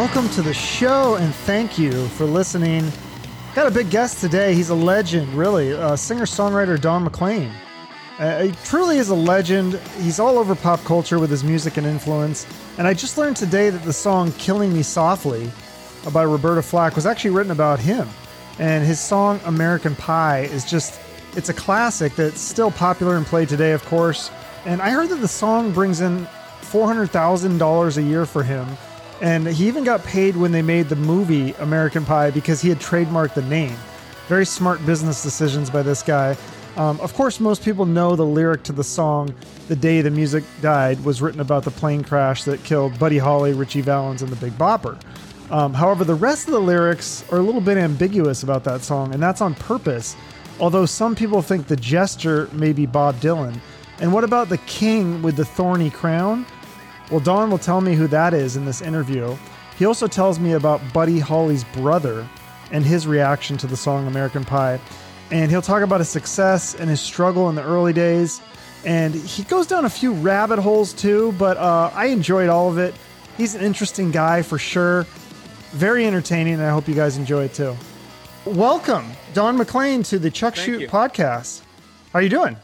welcome to the show and thank you for listening. Got a big guest today. He's a legend, really. Uh, Singer songwriter Don McLean. Uh, he truly is a legend. He's all over pop culture with his music and influence. And I just learned today that the song Killing Me Softly by Roberta Flack was actually written about him. And his song American Pie is just, it's a classic that's still popular and played today, of course. And I heard that the song brings in $400,000 a year for him. And he even got paid when they made the movie American Pie because he had trademarked the name. Very smart business decisions by this guy. Um, of course, most people know the lyric to the song The Day the Music Died was written about the plane crash that killed Buddy Holly, Ritchie Valens, and the Big Bopper. Um, however, the rest of the lyrics are a little bit ambiguous about that song, and that's on purpose. Although some people think the gesture may be Bob Dylan. And what about the king with the thorny crown? Well, Don will tell me who that is in this interview. He also tells me about Buddy Holly's brother and his reaction to the song American Pie. And he'll talk about his success and his struggle in the early days. And he goes down a few rabbit holes too, but uh, I enjoyed all of it. He's an interesting guy for sure. Very entertaining, and I hope you guys enjoy it too. Welcome, Don McLean, to the Chuck Thank Shoot you. podcast. How are you doing?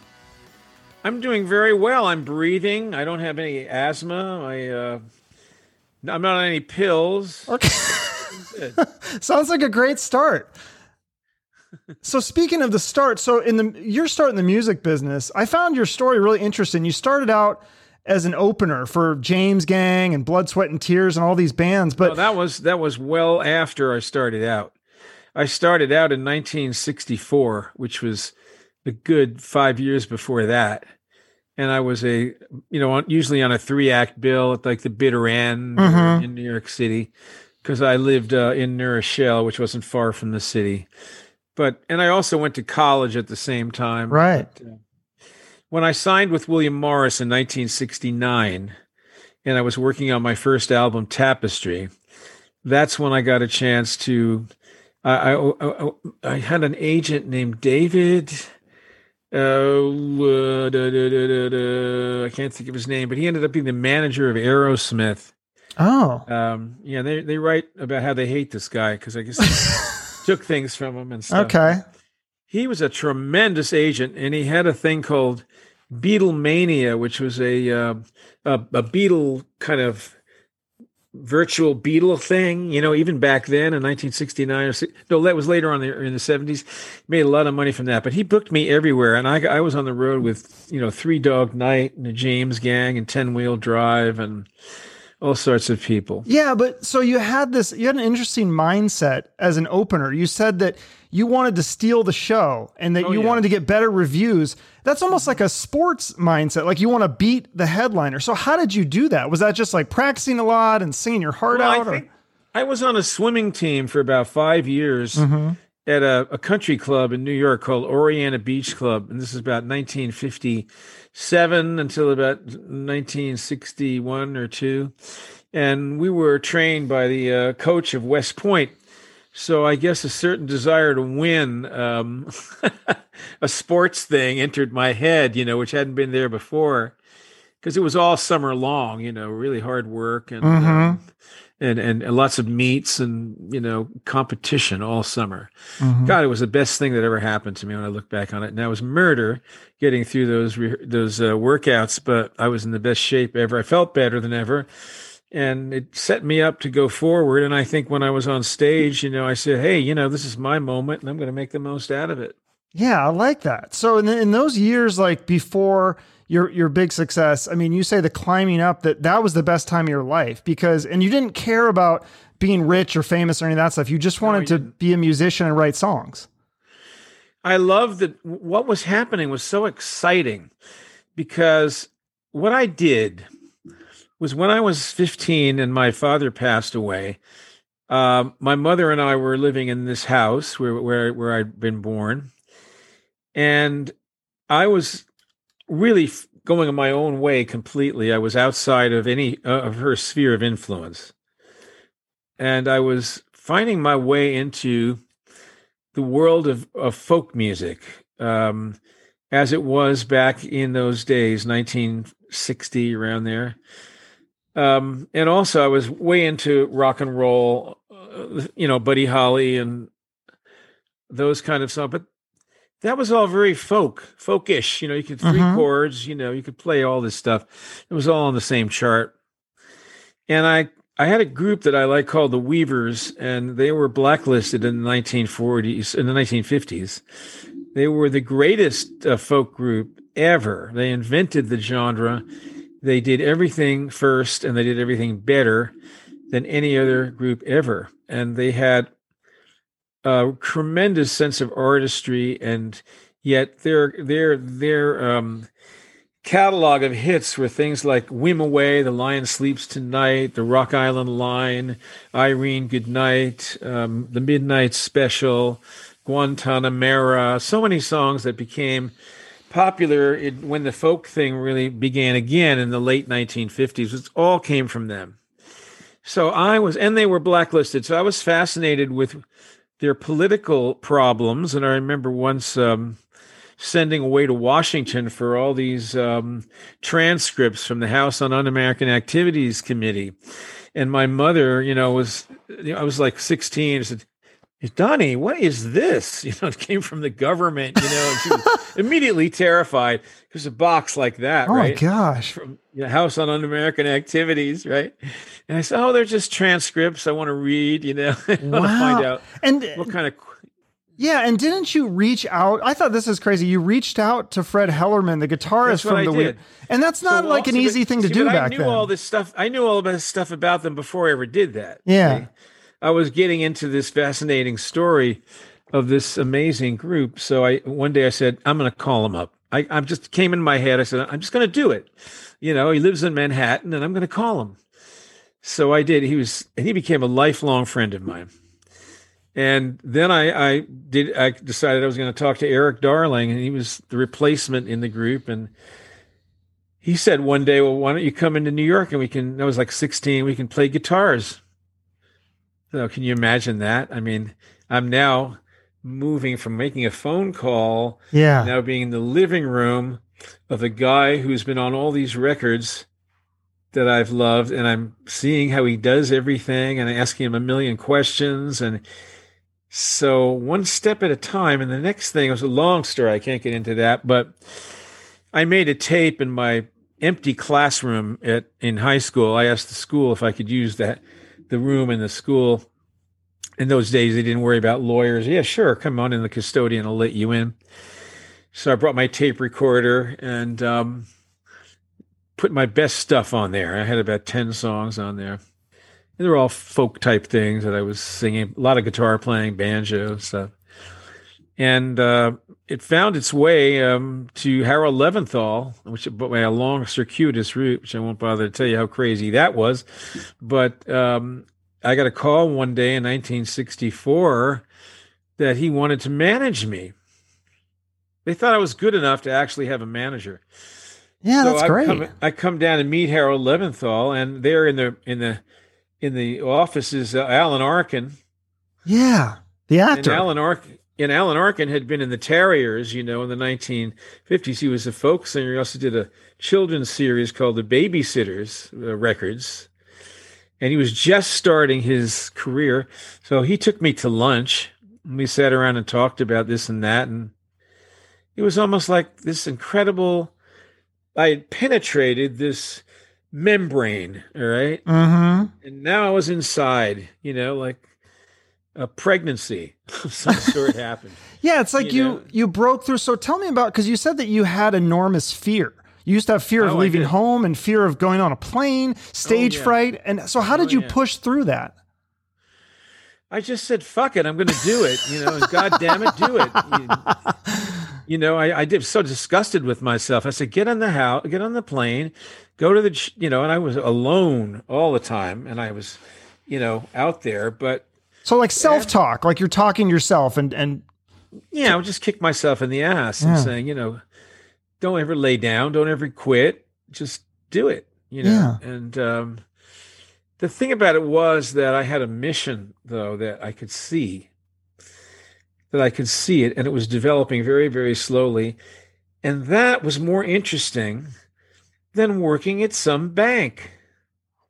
I'm doing very well. I'm breathing. I don't have any asthma. I uh, I'm not on any pills. Okay. Sounds like a great start. So speaking of the start, so in the you're starting the music business. I found your story really interesting. You started out as an opener for James Gang and Blood, Sweat and Tears and all these bands, but Well, that was that was well after I started out. I started out in 1964, which was a good five years before that. And I was a, you know, usually on a three act bill at like the bitter end Mhm. in New York City, because I lived uh, in New Rochelle, which wasn't far from the city. But and I also went to college at the same time. Right. But, uh, when I signed with William Morris in 1969, and I was working on my first album, Tapestry, that's when I got a chance to. I I, I, I had an agent named David. Uh, uh, da, da, da, I can't think of his name, but he ended up being the manager of Aerosmith. oh, Um, yeah, they they write about how they hate this guy because I guess they took things from him and stuff. okay. He was a tremendous agent, and he had a thing called Beatlemania, which was a uh, a, a Beatle kind of virtual Beatle thing. You know, even back then in 1969 or no, that was later on in the- in the 70s. Made a lot of money from that, but he booked me everywhere, and I I was on the road with you know Three Dog Night and the James Gang and Ten Wheel Drive and all sorts of people. Yeah, but so you had this, you had an interesting mindset as an opener. You said that you wanted to steal the show and that Oh, you yeah. wanted to get better reviews. That's almost like a sports mindset. Like you want to beat the headliner. So how did you do that? Was that just like practicing a lot and singing your heart Well, I out? or- think I was on a swimming team for about five years Mm-hmm. at a, a country club in New York called Orienta Beach Club, and this is about 1957 until about 1961 or two. And we were trained by the uh, coach of West Point. So I guess a certain desire to win um, a sports thing entered my head, you know, which hadn't been there before, because it was all summer long, you know, really hard work and Mhm. um, and and lots of meets and you know competition all summer. Mhm. God, it was the best thing that ever happened to me when I look back on it. And that was murder getting through those re- those uh, workouts, but I was in the best shape ever. I felt better than ever. And it set me up to go forward. And I think when I was on stage, you know, I said, "Hey, you know, this is my moment, and I'm going to make the most out of it." Yeah, I like that. So in, in those years, like before your your big success, I mean, you say the climbing up that that was the best time of your life because, and you didn't care about being rich or famous or any of that stuff. You just wanted you to didn't. be a musician and write songs. I love that what was happening was so exciting because what I did was when I was 15 and my father passed away. Um, my mother and I were living in this house where where where I'd been born, and I was really going my own way completely. I was outside of any uh, of her sphere of influence, and I was finding my way into the world of, of folk music um, as it was back in those days, 1960, around there. Um, and also, I was way into rock and roll, uh, you know, Buddy Holly and those kind of songs. But that was all very folk, folkish. You know, you could 3 Mhm. chords. You know, you could play all this stuff. It was all on the same chart. And I, I had a group that I like called the Weavers, and they were blacklisted in the 1940s, in the 1950s. They were the greatest uh, folk group ever. They invented the genre. They did everything first, and they did everything better than any other group ever. And they had a tremendous sense of artistry, and yet their their their um, catalog of hits were things like "Wimoweh," "The Lion Sleeps Tonight," "The Rock Island Line," "Irene Goodnight," um, "The Midnight Special," "Guantanamera." So many songs that became popular when the folk thing really began again in the late 1950s. It all came from them. So I was, and they were blacklisted. So I was fascinated with their political problems. And I remember once um, sending away to Washington for all these um, transcripts from the House on Un-American Activities Committee. And my mother, you know, was, you know, I was like 16. I said, Donnie, what is this? You know, it came from the government, you know, and she was immediately terrified because a box like that, Oh right? my gosh. from the House on Un-American Activities, right? And I said, "Oh, they're just transcripts. I want to read. You know, I want to find out And uh, what kind of." yeah, and didn't you reach out? I thought this is crazy. You reached out to Fred Hellerman, the guitarist from I the. Weird, and that's not So like an easy but- thing to see, do back I knew then. all this stuff. I knew all this stuff about them before I ever did that. Yeah. okay? I was getting into this fascinating story of this amazing group. So I one day I said, "I'm going to call him up." I, I just came in my head. I said, "I'm just going to do it." You know, he lives in Manhattan, and I'm going to call him. So I did. He was, and he became a lifelong friend of mine. And then I, I did. I decided I was going to talk to Eric Darling, and he was the replacement in the group. And he said one day, "Well, why don't you come into New York and we can?" I was like 16. We can play guitars. So can you imagine that? I mean, I'm now moving from making a phone call yeah. now being in the living room of a guy who's been on all these records that I've loved, and I'm seeing how he does everything and asking him a million questions. And so, one step at a time. And the next thing was a long story. I can't get into that, but I made a tape in my empty classroom at in high school. I asked the school if I could use that the room in the school. In those days, they didn't worry about lawyers. Yeah, sure, come on in. The custodian will let you in. So I brought my tape recorder and um, put my best stuff on there. I had about 10 songs on there. And they were all folk type things that I was singing, a lot of guitar playing, banjo stuff. And uh, it found its way um, to Harold Leventhal, which by a long circuitous route, which I won't bother to tell you how crazy that was. But um, I got a call one day in 1964 that he wanted to manage me. They thought I was good enough to actually have a manager. Yeah, so that's I great. Come, I come down and meet Harold Leventhal, and there in the in the in the office is uh, Alan Arkin. yeah, the And actor. Alan Arkin. And Alan Arkin had been in the Tarriers, you know, in the 1950s. He was a folk singer. He also did a children's series called The Babysitters uh, Records. And he was just starting his career. So he took me to lunch. And we sat around and talked about this and that. And it was almost like this incredible, I had penetrated this membrane, all right? mm-hmm. and now I was inside, you know, like a pregnancy of some sort happened. Yeah, it's like You you know? you broke through. So tell me about because you said that you had enormous fear. You used to have fear of Oh, I leaving home and fear of going on a plane, stage yeah. fright, and so how did Oh, you yeah. push through that? I just said, "Fuck it, I'm going to do it," you know, and God damn it, do it. You, you know, I, I did so disgusted with myself. I said, "Get on the house, get on the plane, go to the, you know," and I was alone all the time, and I was, you know, out there, but So like self talk, like you're talking yourself, and and yeah, I would just kick myself in the ass and saying, you know, don't ever lay down, don't ever quit, just do it, you know. And um, the thing about it was that I had a mission, though, that I could see, that I could see it, and it was developing very, very slowly, and that was more interesting than working at some bank.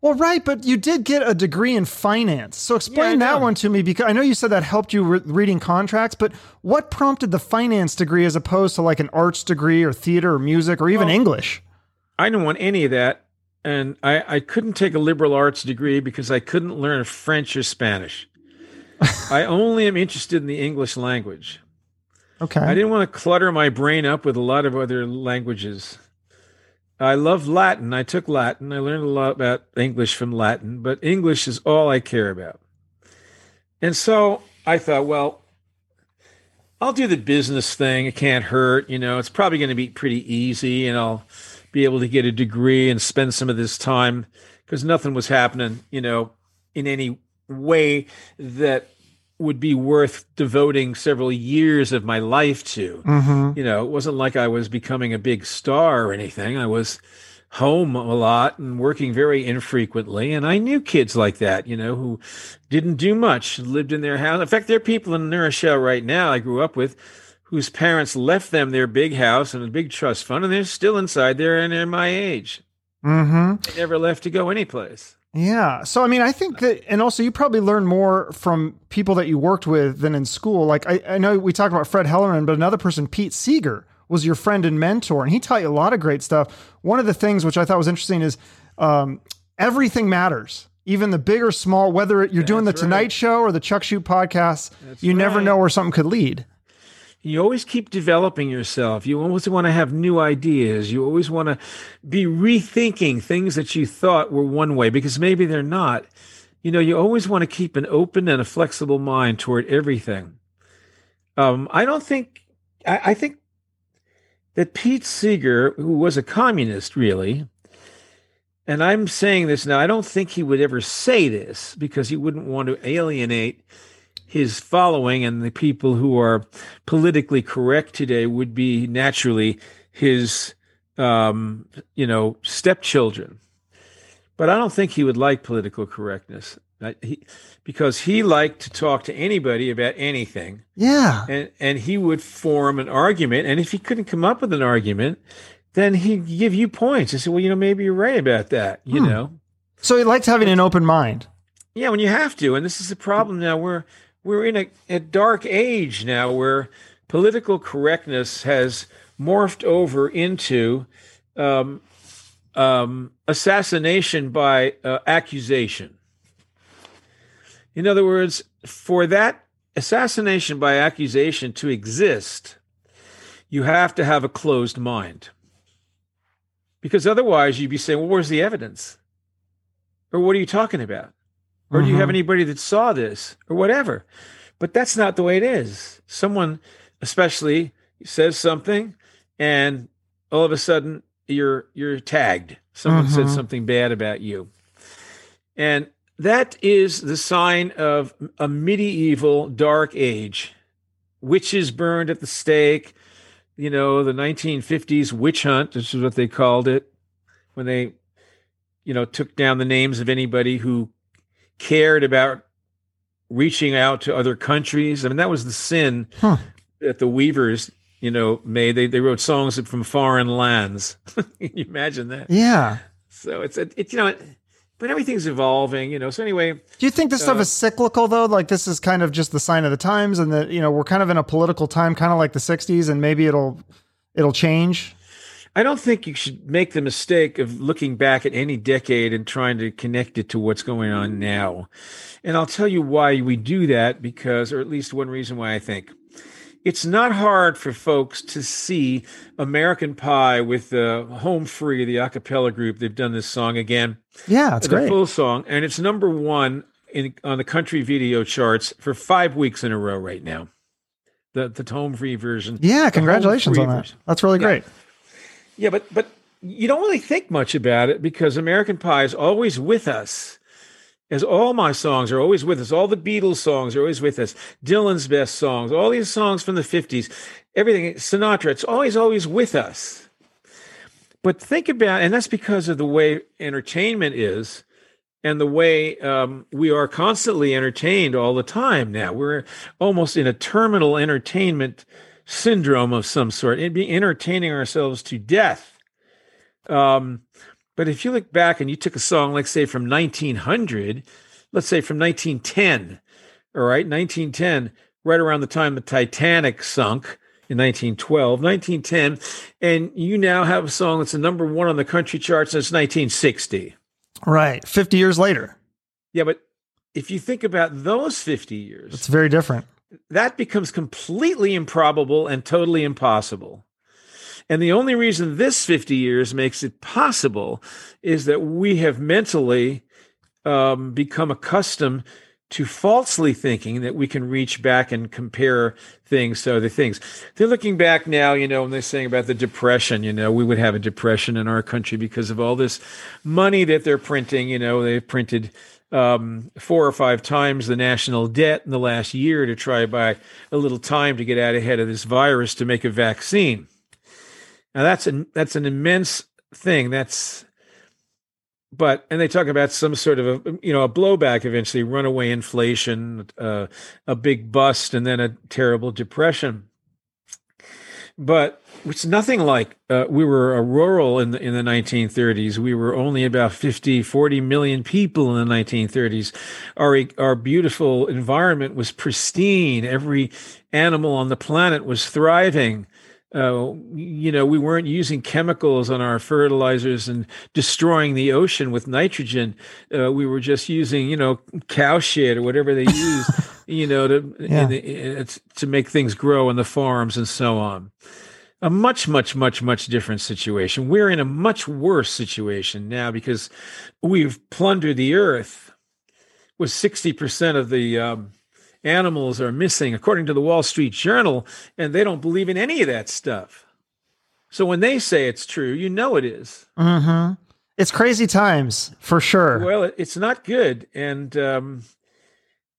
Well, right, but you did get a degree in finance. So explain Yeah, that one to me because I know you said that helped you re- reading contracts, but what prompted the finance degree as opposed to like an arts degree or theater or music or even Well- English? I didn't want any of that. And I, I couldn't take a liberal arts degree because I couldn't learn French or Spanish. I only am interested in the English language. Okay. I didn't want to clutter my brain up with a lot of other languages. I love Latin. I took Latin. I learned a lot about English from Latin, but English is all I care about. And so I thought, well, I'll do the business thing. It can't hurt. You know, it's probably going to be pretty easy and I'll be able to get a degree and spend some of this time because nothing was happening, you know, in any way that would be worth devoting several years of my life to. hmm You know, it wasn't like I was becoming a big star or anything. I was home a lot and working very infrequently. And I knew kids like that, you know, who didn't do much, lived in their house. In fact, there are people in New Rochelle right now I grew up with whose parents left them their big house and a big trust fund, and they're still inside there and they're my age. Mm-hmm. They never left to go anyplace. Yeah. So, I mean, I think that, and also you probably learn more from people that you worked with than in school. Like, I, I know we talked about Fred Hellerman, but another person, Pete Seeger, was your friend and mentor, and he taught you a lot of great stuff. One of the things which I thought was interesting is um, everything matters, even the big or small, whether you're doing the That's Tonight. Show or the Chuck Shoot podcast, That's you never know where something could lead. You always keep developing yourself. You always want to have new ideas. You always want to be rethinking things that you thought were one way because maybe they're not. You know, you always want to keep an open and a flexible mind toward everything. Um, I don't think, I, I think that Pete Seeger, who was a communist really, and I'm saying this now, I don't think he would ever say this because he wouldn't want to alienate his following and the people who are politically correct today would be naturally his um, you know stepchildren but i don't think he would like political correctness I- he, because he liked to talk to anybody about anything Yeah. and and he would form an argument and if he couldn't come up with an argument then he'd give you points and say well you know maybe you're right about that you Hmm. know So he liked having an open mind. yeah, when you have to, and this is the problem now. We're we're in a, a dark age now where political correctness has morphed over into um, um, assassination by uh, accusation. In other words, for that assassination by accusation to exist, you have to have a closed mind. Because otherwise, you'd be saying, well, where's the evidence? Or what are you talking about? Or do you have Mhm. anybody that saw this or whatever? But that's not the way it is. Someone, especially, says something, and all of a sudden you're you're tagged. Someone said Mhm. something bad about you, and that is the sign of a medieval dark age. Witches burned at the stake. You know, the 1950s witch hunt. This is what they called it when they, you know, took down the names of anybody who cared about reaching out to other countries. I mean, that was the sin Huh. that the Weavers, you know, made. They they wrote songs from foreign lands. Can you imagine that? Yeah. So it's a, it's you know, but everything's evolving, you know. So anyway, Do you think this stuff Uh, is cyclical though? Like this is kind of just the sign of the times, and that you know we're kind of in a political time, kind of like the '60s, and maybe it'll it'll change. I don't think you should make the mistake of looking back at any decade and trying to connect it to what's going on now. And I'll tell you why we do that because, or at least one reason why I think it's not hard for folks to see American Pie with the Home Free, the a cappella group. They've done this song again, Yeah, it's great. full song, and it's number one in on the country video charts for five weeks in a row right now. The the Home Free version. yeah, congratulations on that. version. That's really great. Yeah, but but you don't really think much about it because American Pie is always with us. As all my songs are always with us. All the Beatles songs are always with us. Dylan's best songs, all these songs from the 50s, everything, Sinatra, it's always, always with us. But think about, and that's because of the way entertainment is and the way um, we are constantly entertained all the time now. We're almost in a terminal entertainment syndrome of some sort, It'd be entertaining ourselves to death. Um, But if you look back and you took a song, like say from 1900, let's say from 1910, all right, 1910, right around the time the Titanic sunk in 1912, 1910, and you now have a song that's a number one on the country charts since 1960. Right. 50 years later. Yeah, but if you think about those 50 years, it's very different. That becomes completely improbable and totally impossible. And the only reason this 50 years makes it possible is that we have mentally um, become accustomed to falsely thinking that we can reach back and compare things to other things. They're looking back now, you know, when they're saying about the depression, you know, we would have a depression in our country because of all this money that they're printing. You know, they've printed um, four or five times the national debt in the last year to try by a little time to get out ahead of this virus to make a vaccine. Now that's an that's an immense thing. That's but and they talk about some sort of a you know a blowback eventually runaway inflation uh, a big bust and then a terrible depression but it's nothing like uh, we were a rural in the in the 1930s we were only about 50 40 million people in the 1930s our our beautiful environment was pristine. Every animal on the planet was thriving. Uh, you know, we weren't using chemicals on our fertilizers and destroying the ocean with nitrogen. Uh, we were just using, you know, cow shit or whatever they use, you know, to yeah. the, to make things grow in the farms and so on. A much, much, much, much different situation. We're in a much worse situation now because we've plundered the earth with sixty percent of the um, animals are missing, according to the Wall Street Journal, and they don't believe in any of that stuff. So when they say it's true, you know it is. Mm-hmm. It's crazy times for sure. Well, it's not good, and um,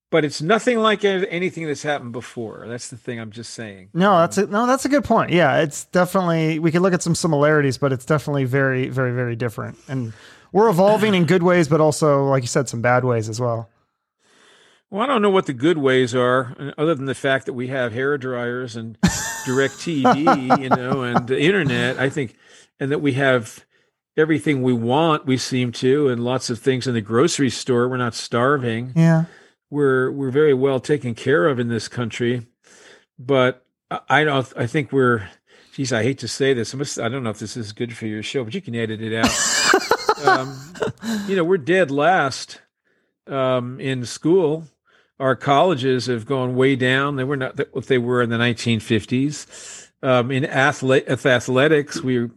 but it's nothing like anything that's happened before. That's the thing I'm just saying. No, that's a, no, that's a good point. Yeah, it's definitely we could look at some similarities, but it's definitely very, very, very different. And we're evolving in good ways, but also, like you said, some bad ways as well. Well, I don't know what the good ways are, other than the fact that we have hair dryers and direct TV, you know, and the internet. I think, and that we have everything we want. We seem to, and lots of things in the grocery store. We're not starving. Yeah, we're we're very well taken care of in this country. But I don't. I think we're. Geez, I hate to say this. I don't know if this is good for your show, but you can edit it out. um, you know, we're dead last um, in school our colleges have gone way down. They were not what they were in the 1950s. Um, in athletics, we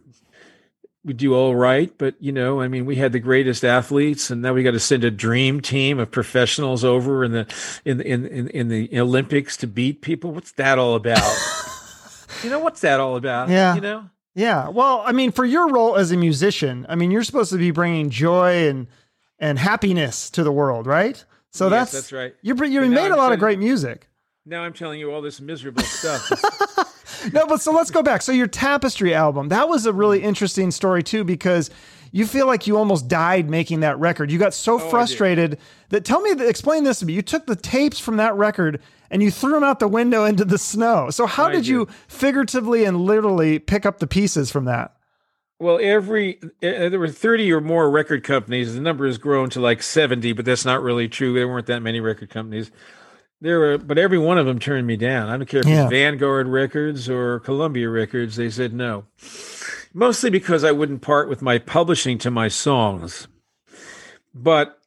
we do all right, but you know, I mean, we had the greatest athletes, and now we got to send a dream team of professionals over in the in in in, in the Olympics to beat people. What's that all about? you know, what's that all about? Yeah, you know. Yeah. Well, I mean, for your role as a musician, I mean, you're supposed to be bringing joy and and happiness to the world, right? So yes, that's that's right. You you made a lot of great music. Now I'm telling you all this miserable stuff. no, but so let's go back. So your Tapestry album, that was a really interesting story too because you feel like you almost died making that record. You got so oh, frustrated that tell me explain this to me. You took the tapes from that record and you threw them out the window into the snow. So how I did, did you figuratively and literally pick up the pieces from that? Well, every uh, there were thirty or more record companies. The number has grown to like seventy, but that's not really true. There weren't that many record companies. There were, but every one of them turned me down. I don't care if yeah. it's Vanguard Records or Columbia Records. They said no, mostly because I wouldn't part with my publishing to my songs. But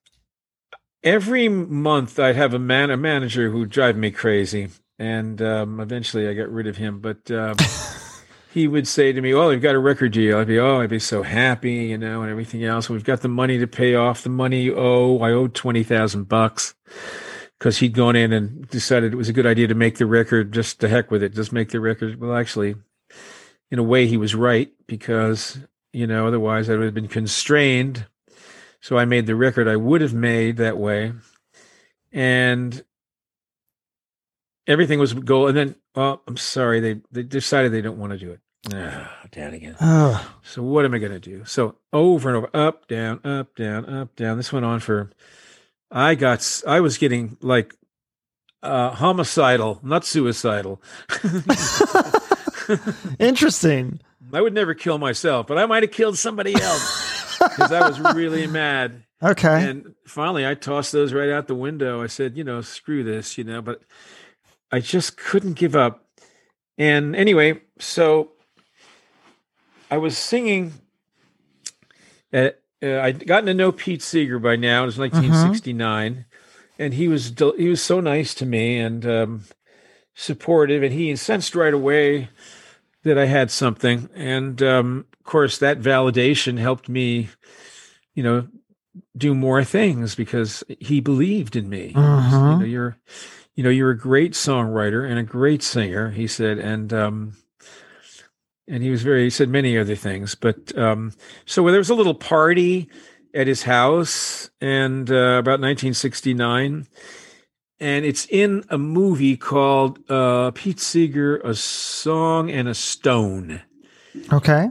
every month I'd have a man, a manager who'd drive me crazy, and um, eventually I got rid of him. But um, he would say to me, "Oh, we've got a record deal." I'd be, "Oh, I'd be so happy," you know, and everything else. We've got the money to pay off the money. Oh, I owed twenty thousand bucks because he'd gone in and decided it was a good idea to make the record. Just to heck with it, just make the record. Well, actually, in a way, he was right because you know, otherwise I would have been constrained. So I made the record I would have made that way, and everything was goal. And then, well, I'm sorry, they they decided they don't want to do it. Ah, down again. Oh. So what am I going to do? So over and over, up, down, up, down, up, down. This went on for. I got. I was getting like uh, homicidal, not suicidal. Interesting. I would never kill myself, but I might have killed somebody else because I was really mad. Okay. And finally, I tossed those right out the window. I said, you know, screw this, you know, but I just couldn't give up. And anyway, so I was singing. At, uh, I'd gotten to know Pete Seeger by now. It was 1969, and he was del- he was so nice to me and um, supportive, and he sensed right away that I had something. And um, of course, that validation helped me, you know, do more things because he believed in me. Mhm. You know, you're, you know, you're a great songwriter and a great singer. He said, and um, and he was very. He said many other things, but um, so there was a little party at his house, and uh, about 1969. And it's in a movie called uh, Pete Seeger, A Song and a Stone Okay.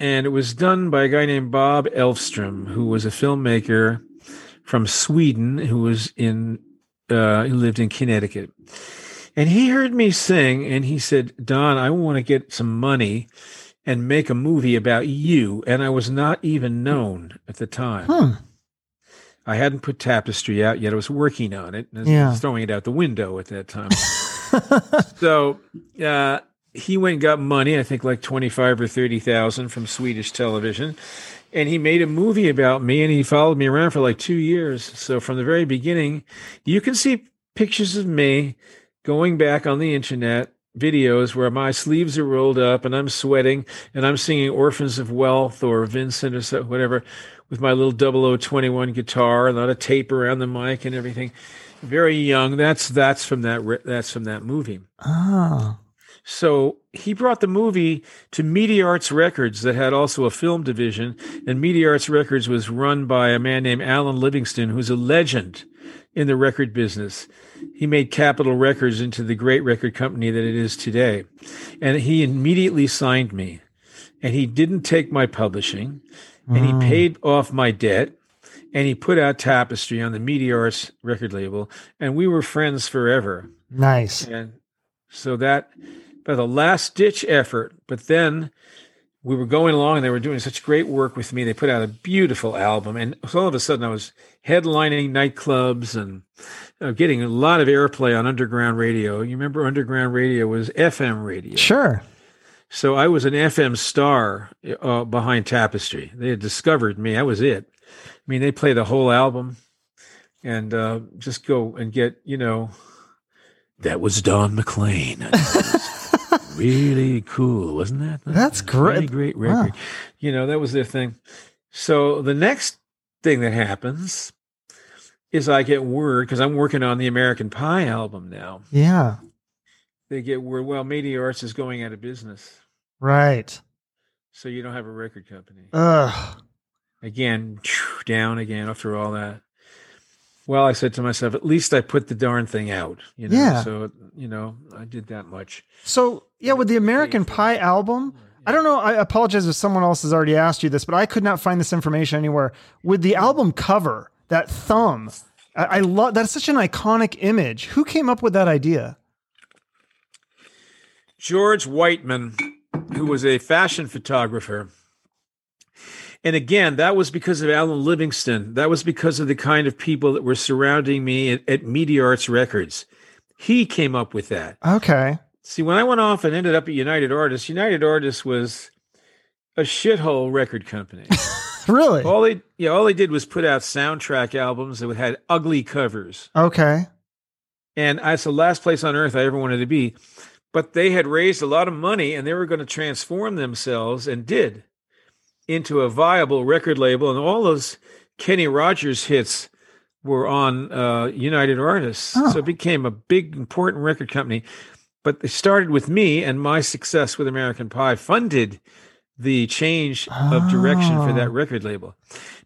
and it was done by a guy named Bob Elfstrom, who was a filmmaker from Sweden who was in uh, who lived in Connecticut. And he heard me sing, and he said, "Don, I want to get some money and make a movie about you." And I was not even known at the time. Hmm. I hadn't put Tapestry out yet. I was working on it. and I was Yeah. throwing it out the window at that time. so uh, he went and got money, I think like 25 or 30,000 from Swedish television. And he made a movie about me and he followed me around for like two years. So from the very beginning, you can see pictures of me going back on the internet, videos where my sleeves are rolled up and I'm sweating and I'm singing Orphans of Wealth or Vincent or so, whatever with my little 0021 guitar, a lot of tape around the mic and everything. Very young. That's that's from that that's from that movie. Oh. So he brought the movie to Media Arts Records that had also a film division. And Media Arts Records was run by a man named Alan Livingston, who's a legend in the record business. He made Capitol Records into the great record company that it is today. And he immediately signed me. And he didn't take my publishing. And he mm. paid off my debt. And he put out Tapestry on the Media Arts record label. And we were friends forever. Nice. And so that, by the last ditch effort, but then we were going along and they were doing such great work with me. They put out a beautiful album. And all of a sudden I was headlining nightclubs and uh, getting a lot of airplay on underground radio. You remember underground radio was FM radio. Sure. So I was an FM star uh, behind Tapestry. They had discovered me. I was it. I mean, they play the whole album and uh, just go and get, you know, that was Don McLean. really cool, wasn't that? That's Really great. great record. You know, that was their thing. So the next thing that happens is I get word because I'm working on the American Pie album now. Yeah. They get word, well, Media Arts is going out of business. Right. So you don't have a record company. Ugh. Again, down again after all that. Well, I said to myself, at least I put the darn thing out. You know, Yeah. so you know, I did that much. So yeah, with the American Pie album, I don't know. I apologize if someone else has already asked you this, but I could not find this information anywhere. With the album cover, that thumb, I, I love that's such an iconic image. Who came up with that idea? George Whiteman, who was a fashion photographer. And again, that was because of Alan Livingston. That was because of the kind of people that were surrounding me at, at Media Arts Records. He came up with that. Okay. See, when I went off and ended up at United Artists, United Artists was a shithole record company. Really? all they yeah, all they did was put out soundtrack albums that had ugly covers. Okay. And that's the last place on earth I ever wanted to be. But they had raised a lot of money and they were going to transform themselves and did into a viable record label. And all those Kenny Rogers hits were on uh, United Artists. Oh. So it became a big, important record company. But they started with me, and my success with American Pie funded the change of direction for Oh. that record label.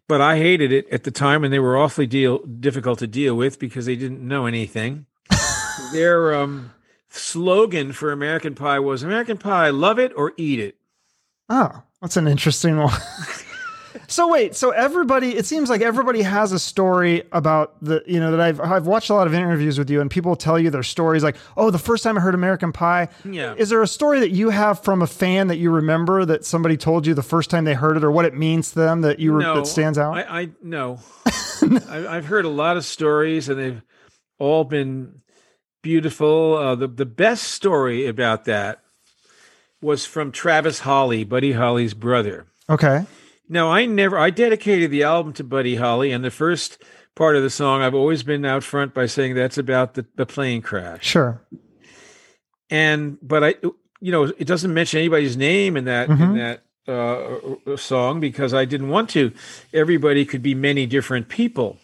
But I hated it at the time, and they were awfully deal difficult to deal with because they didn't know anything. Their um, slogan for American Pie was "American Pie, love it or eat it." Oh, that's an interesting one. So wait, so everybody, it seems like everybody has a story about the, you know, that I've I've watched a lot of interviews with you, and people tell you their stories, like, oh, the first time I heard American Pie. Yeah. Is there a story that you have from a fan that you remember that somebody told you the first time they heard it, or what it means to them that you no, that stands out? I, I no. I, I've heard a lot of stories, and they've all been beautiful. Uh, the the best story about that was from Travis Holley, Buddy Holly's brother. okay. Now, I never, I dedicated the album to Buddy Holly, and the first part of the song, I've always been out front by saying that's about the, the plane crash. Sure. And, but I, you know, it doesn't mention anybody's name in that, in Mhm. that uh, song because I didn't want to. Everybody could be many different people.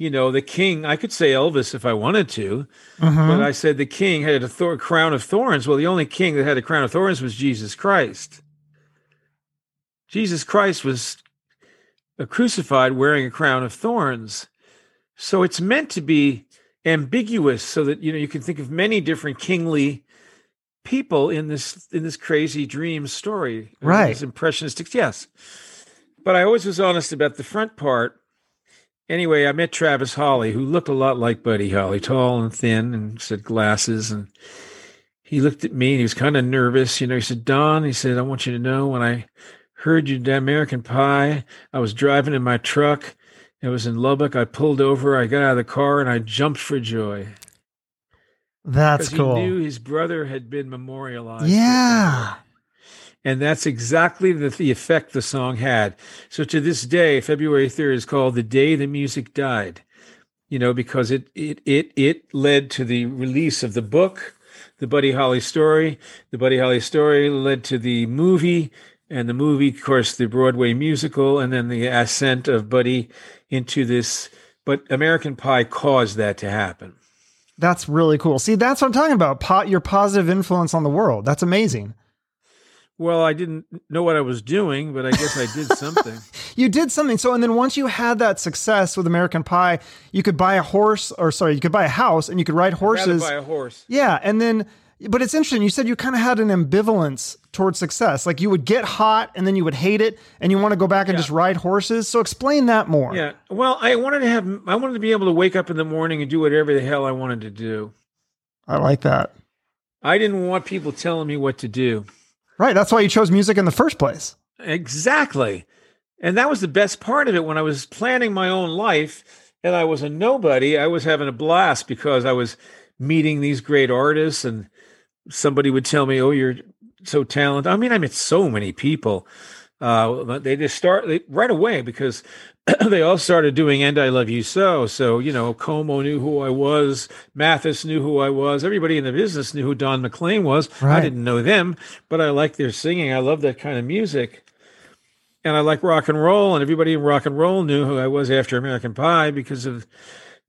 You know, the king, I could say Elvis if I wanted to, Mhm. but I said the king had a thor- crown of thorns. Well, the only king that had a crown of thorns was Jesus Christ. Jesus Christ was uh, crucified wearing a crown of thorns. So it's meant to be ambiguous so that you know you can think of many different kingly people in this in this crazy dream story. Right. This impressionistic, yes. But I always was honest about the front part. Anyway, I met Travis Holley, who looked a lot like Buddy Holly, tall and thin, and said glasses. And he looked at me and he was kind of nervous. You know, he said, Don, he said, I want you to know when I heard you did American Pie, I was driving in my truck. It was in Lubbock. I pulled over. I got out of the car and I jumped for joy. That's Because cool. he knew his brother had been memorialized. yeah. And that's exactly the, the effect the song had. So to this day, February 3rd is called the day the music died. You know, because it it it it led to the release of the book, the Buddy Holly story. The Buddy Holly story led to the movie, and the movie, of course, the Broadway musical, and then the ascent of Buddy into this. But American Pie caused that to happen. That's really cool. See, that's what I'm talking about. Po- your positive influence on the world. That's amazing. Well, I didn't know what I was doing, but I guess I did something. You did something. So, and then once you had that success with American Pie, you could buy a horse, or sorry, you could buy a house and you could ride horses. buy a horse. Yeah. And then, but it's interesting. You said you kind of had an ambivalence towards success. Like you would get hot and then you would hate it and you want to go back and Yeah. just ride horses. So, explain that more. Yeah. Well, I wanted to have, I wanted to be able to wake up in the morning and do whatever the hell I wanted to do. I like that. I didn't want people telling me what to do. Right. That's why you chose music in the first place. Exactly. And that was the best part of it when I was planning my own life and I was a nobody. I was having a blast because I was meeting these great artists and somebody would tell me, Oh, you're so talented. I mean, I met so many people. Uh, they just start they, right away because they all started doing "And I Love You So." So you know, Como knew who I was, Mathis knew who I was, everybody in the business knew who Don McLean was. Right. I didn't know them, but I liked their singing. I love that kind of music, and I like rock and roll. And everybody in rock and roll knew who I was after American Pie because of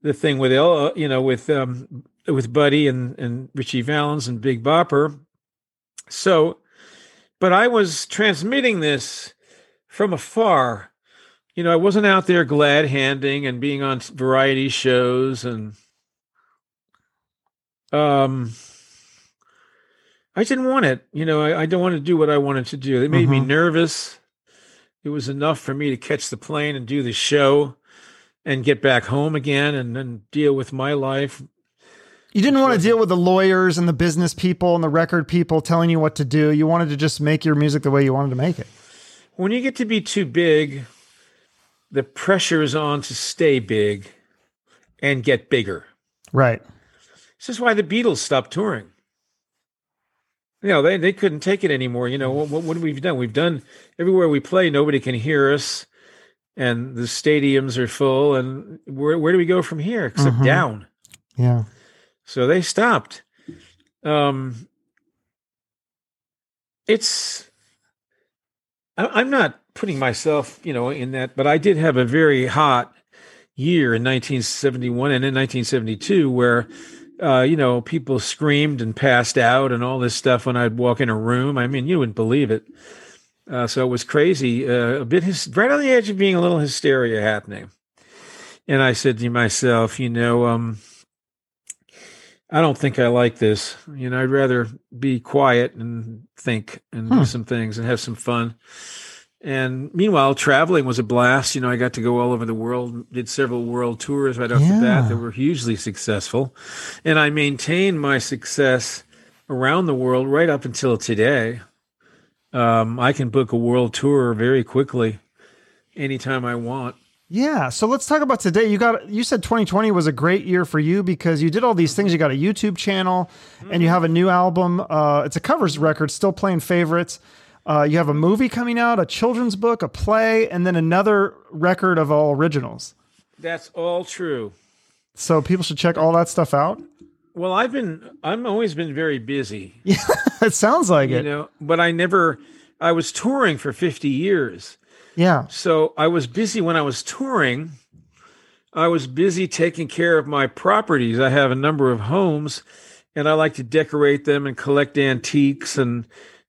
the thing with Ella, you know, with um, with Buddy and and Ritchie Valens and Big Bopper. So, but I was transmitting this from afar. You know, I wasn't out there glad handing and being on variety shows and um I didn't want it. You know, I, I don't want to do what I wanted to do. It made me Mhm. nervous. It was enough for me to catch the plane and do the show and get back home again and then deal with my life. You didn't want to deal with the lawyers and the business people and the record people telling you what to do. You wanted to just make your music the way you wanted to make it. When you get to be too big, the pressure is on to stay big and get bigger. Right. This is why the Beatles stopped touring. You know, they, they couldn't take it anymore. You know, what, what, what have we done? We've done everywhere we play, nobody can hear us, and the stadiums are full. And where, where do we go from here except Mhm. down? Yeah. So they stopped. Um, it's, I, I'm not putting myself, you know, in that, but I did have a very hot year in 1971 and in 1972 where, uh, you know, people screamed and passed out and all this stuff when I'd walk in a room. I mean, you wouldn't believe it. Uh, so it was crazy, uh, a bit hys- right on the edge of being a little hysteria happening. And I said to myself, you know, um, I don't think I like this. You know, I'd rather be quiet and think and Hmm. do some things and have some fun. And meanwhile, traveling was a blast. You know, I got to go all over the world, did several world tours right off the bat that were hugely successful. And I maintained my success around the world right up until today. Um, I can book a world tour very quickly anytime I want. Yeah. So let's talk about today. You got you said 2020 was a great year for you because you did all these things. You got a YouTube channel and you have a new album. Uh, it's a covers record, still playing favorites. Uh, you have a movie coming out, a children's book, a play, and then another record of all originals. That's all true. So people should check all that stuff out. Well, I've been I'm always been very busy. Yeah, it sounds like you it. know, but I never I was touring for 50 years. Yeah. So I was busy when I was touring. I was busy taking care of my properties. I have a number of homes and I like to decorate them and collect antiques and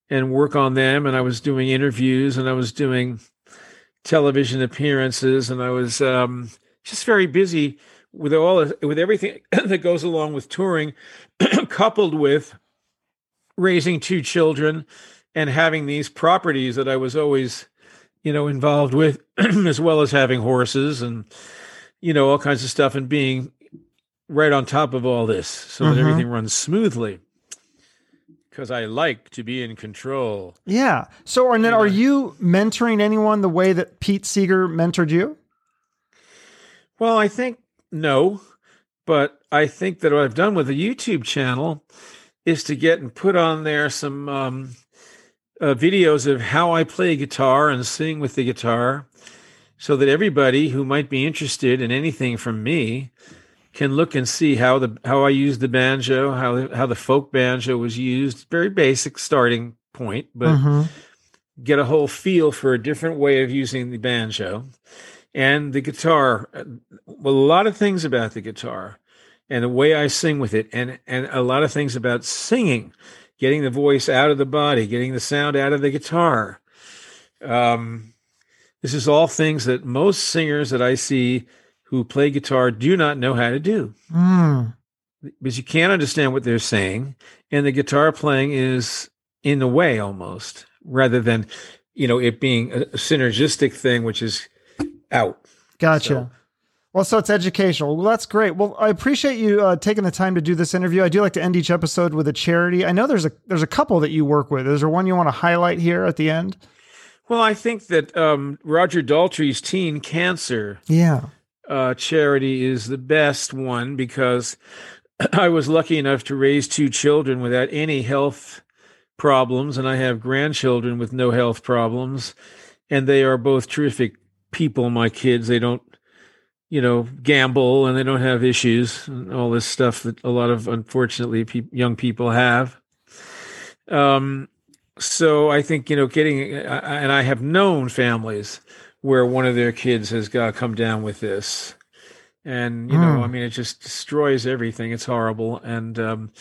and work on them and I was doing interviews and I was doing television appearances and I was um, just very busy with all with everything that goes along with touring coupled with raising two children and having these properties that I was always you know, involved with, as well as having horses and, you know, all kinds of stuff and being right on top of all this so that Mhm. everything runs smoothly. Because I like to be in control. Yeah. So, and then You are you mentoring anyone the way that Pete Seeger mentored you? Well, I think no, but I think that what I've done with the YouTube channel is to get and put on there some um, uh, videos of how I play guitar and sing with the guitar, so that everybody who might be interested in anything from me can look and see how the how I use the banjo, how the, how the folk banjo was used. Very basic starting point, but Mhm. get a whole feel for a different way of using the banjo and the guitar. Well, a lot of things about the guitar and the way I sing with it, and and a lot of things about singing, getting the voice out of the body, getting the sound out of the guitar. Um, this is all things that most singers that I see who play guitar do not know how to do Mm. because you can't understand what they're saying and the guitar playing is in the way almost rather than you know it being a, a synergistic thing which is out Gotcha. So- well, so it's educational. Well, that's great. Well, I appreciate you uh, taking the time to do this interview. I do like to end each episode with a charity. I know there's a there's a couple that you work with. Is there one you want to highlight here at the end? well i think that um, roger daltrey's teen cancer Yeah. Uh, charity is the best one because I was lucky enough to raise two children without any health problems, and I have grandchildren with no health problems, and they are both terrific people. My kids, they don't, you know, gamble and they don't have issues and all this stuff that a lot of unfortunately pe- young people have. Um, so I think you know, getting and I have known families where one of their kids has got to come down with this. And you know Mm. i mean it just destroys everything. It's horrible. And um,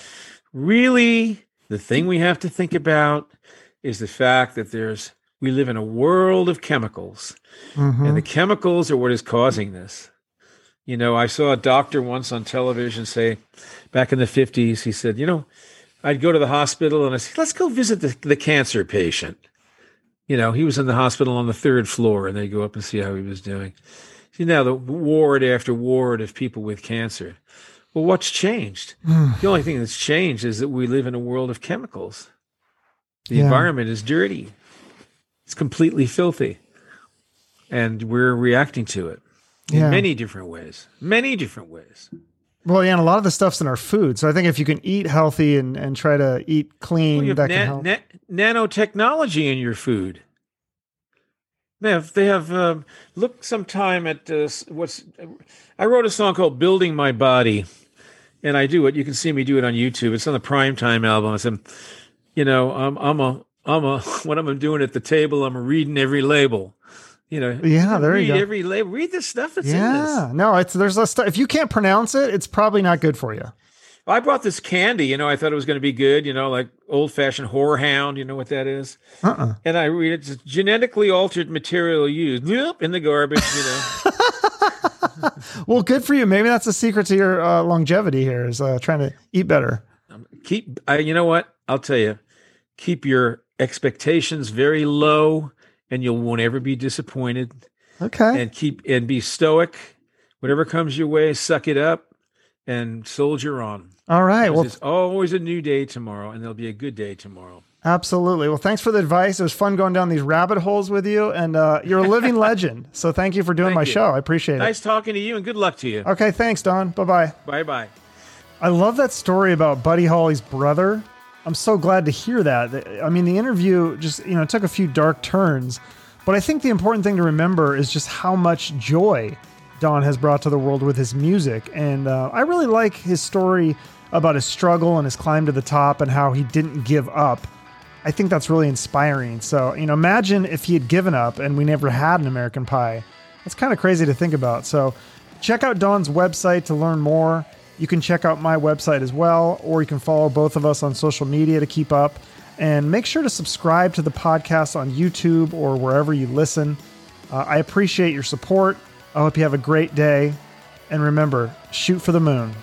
really the thing we have to think about is the fact that there's we live in a world of chemicals. Mhm. and the chemicals are what is causing this. You know i saw a doctor once on television say back in the 50s he said you know i'd go to the hospital and i said let's go visit the, the cancer patient you know he was in the hospital on the third floor and they go up and see how he was doing. See now the ward after ward of people with cancer. Well what's changed? Mm. the only thing that's changed is that we live in a world of chemicals. The Yeah. environment is dirty. It's completely filthy. And we're reacting to it in Yeah. many different ways many different ways Well, yeah, and a lot of the stuff's in our food. So I think if you can eat healthy and, and try to eat clean, Well, that can help. na- nanotechnology in your food. They have they have um, look sometime at uh, what's I wrote a song called "Building My Body," and I do it. You can see me do it on YouTube. It's on the Primetime album. It's, um, you know, I'm I'm a I'm a when I'm doing at the table, I'm reading every label. You know, Yeah, there read you go. every label. Read the stuff that's in this. yeah, no, it's there's a stuff. If you can't pronounce it, it's probably not good for you. I brought this candy. You know, I thought it was going to be good. You know, like old fashioned horehound. You know what that is? Uh-uh. And I read it's genetically altered material used. Yep, in the garbage, you know. Well, good for you. Maybe that's the secret to your uh, longevity here is uh, trying to eat better. keep I, you know what? I'll tell you. Keep your expectations very low and you won't ever be disappointed. Okay. And keep and be stoic. Whatever comes your way, suck it up and soldier on. All right. Well, it's always a new day tomorrow, and there'll be a good day tomorrow. Absolutely. Well, thanks for the advice. It was fun going down these rabbit holes with you, and uh, you're a living legend. So thank you for doing Thank my you. show. I appreciate Nice it. Nice talking to you, and good luck to you. Okay. Thanks, Don. Bye bye. Bye bye. I love that story about Buddy Holly's brother. I'm so glad to hear that. I mean, the interview just, you know, took a few dark turns, but I think the important thing to remember is just how much joy Don has brought to the world with his music. And uh, I really like his story about his struggle and his climb to the top and how he didn't give up. I think that's really inspiring. So, you know, imagine if he had given up and we never had an American Pie. That's kind of crazy to think about. So, check out Don's website to learn more. You can check out my website as well, or you can follow both of us on social media to keep up. And make sure to subscribe to the podcast on YouTube or wherever you listen. Uh, I appreciate your support. I hope you have a great day. And remember, shoot for the moon.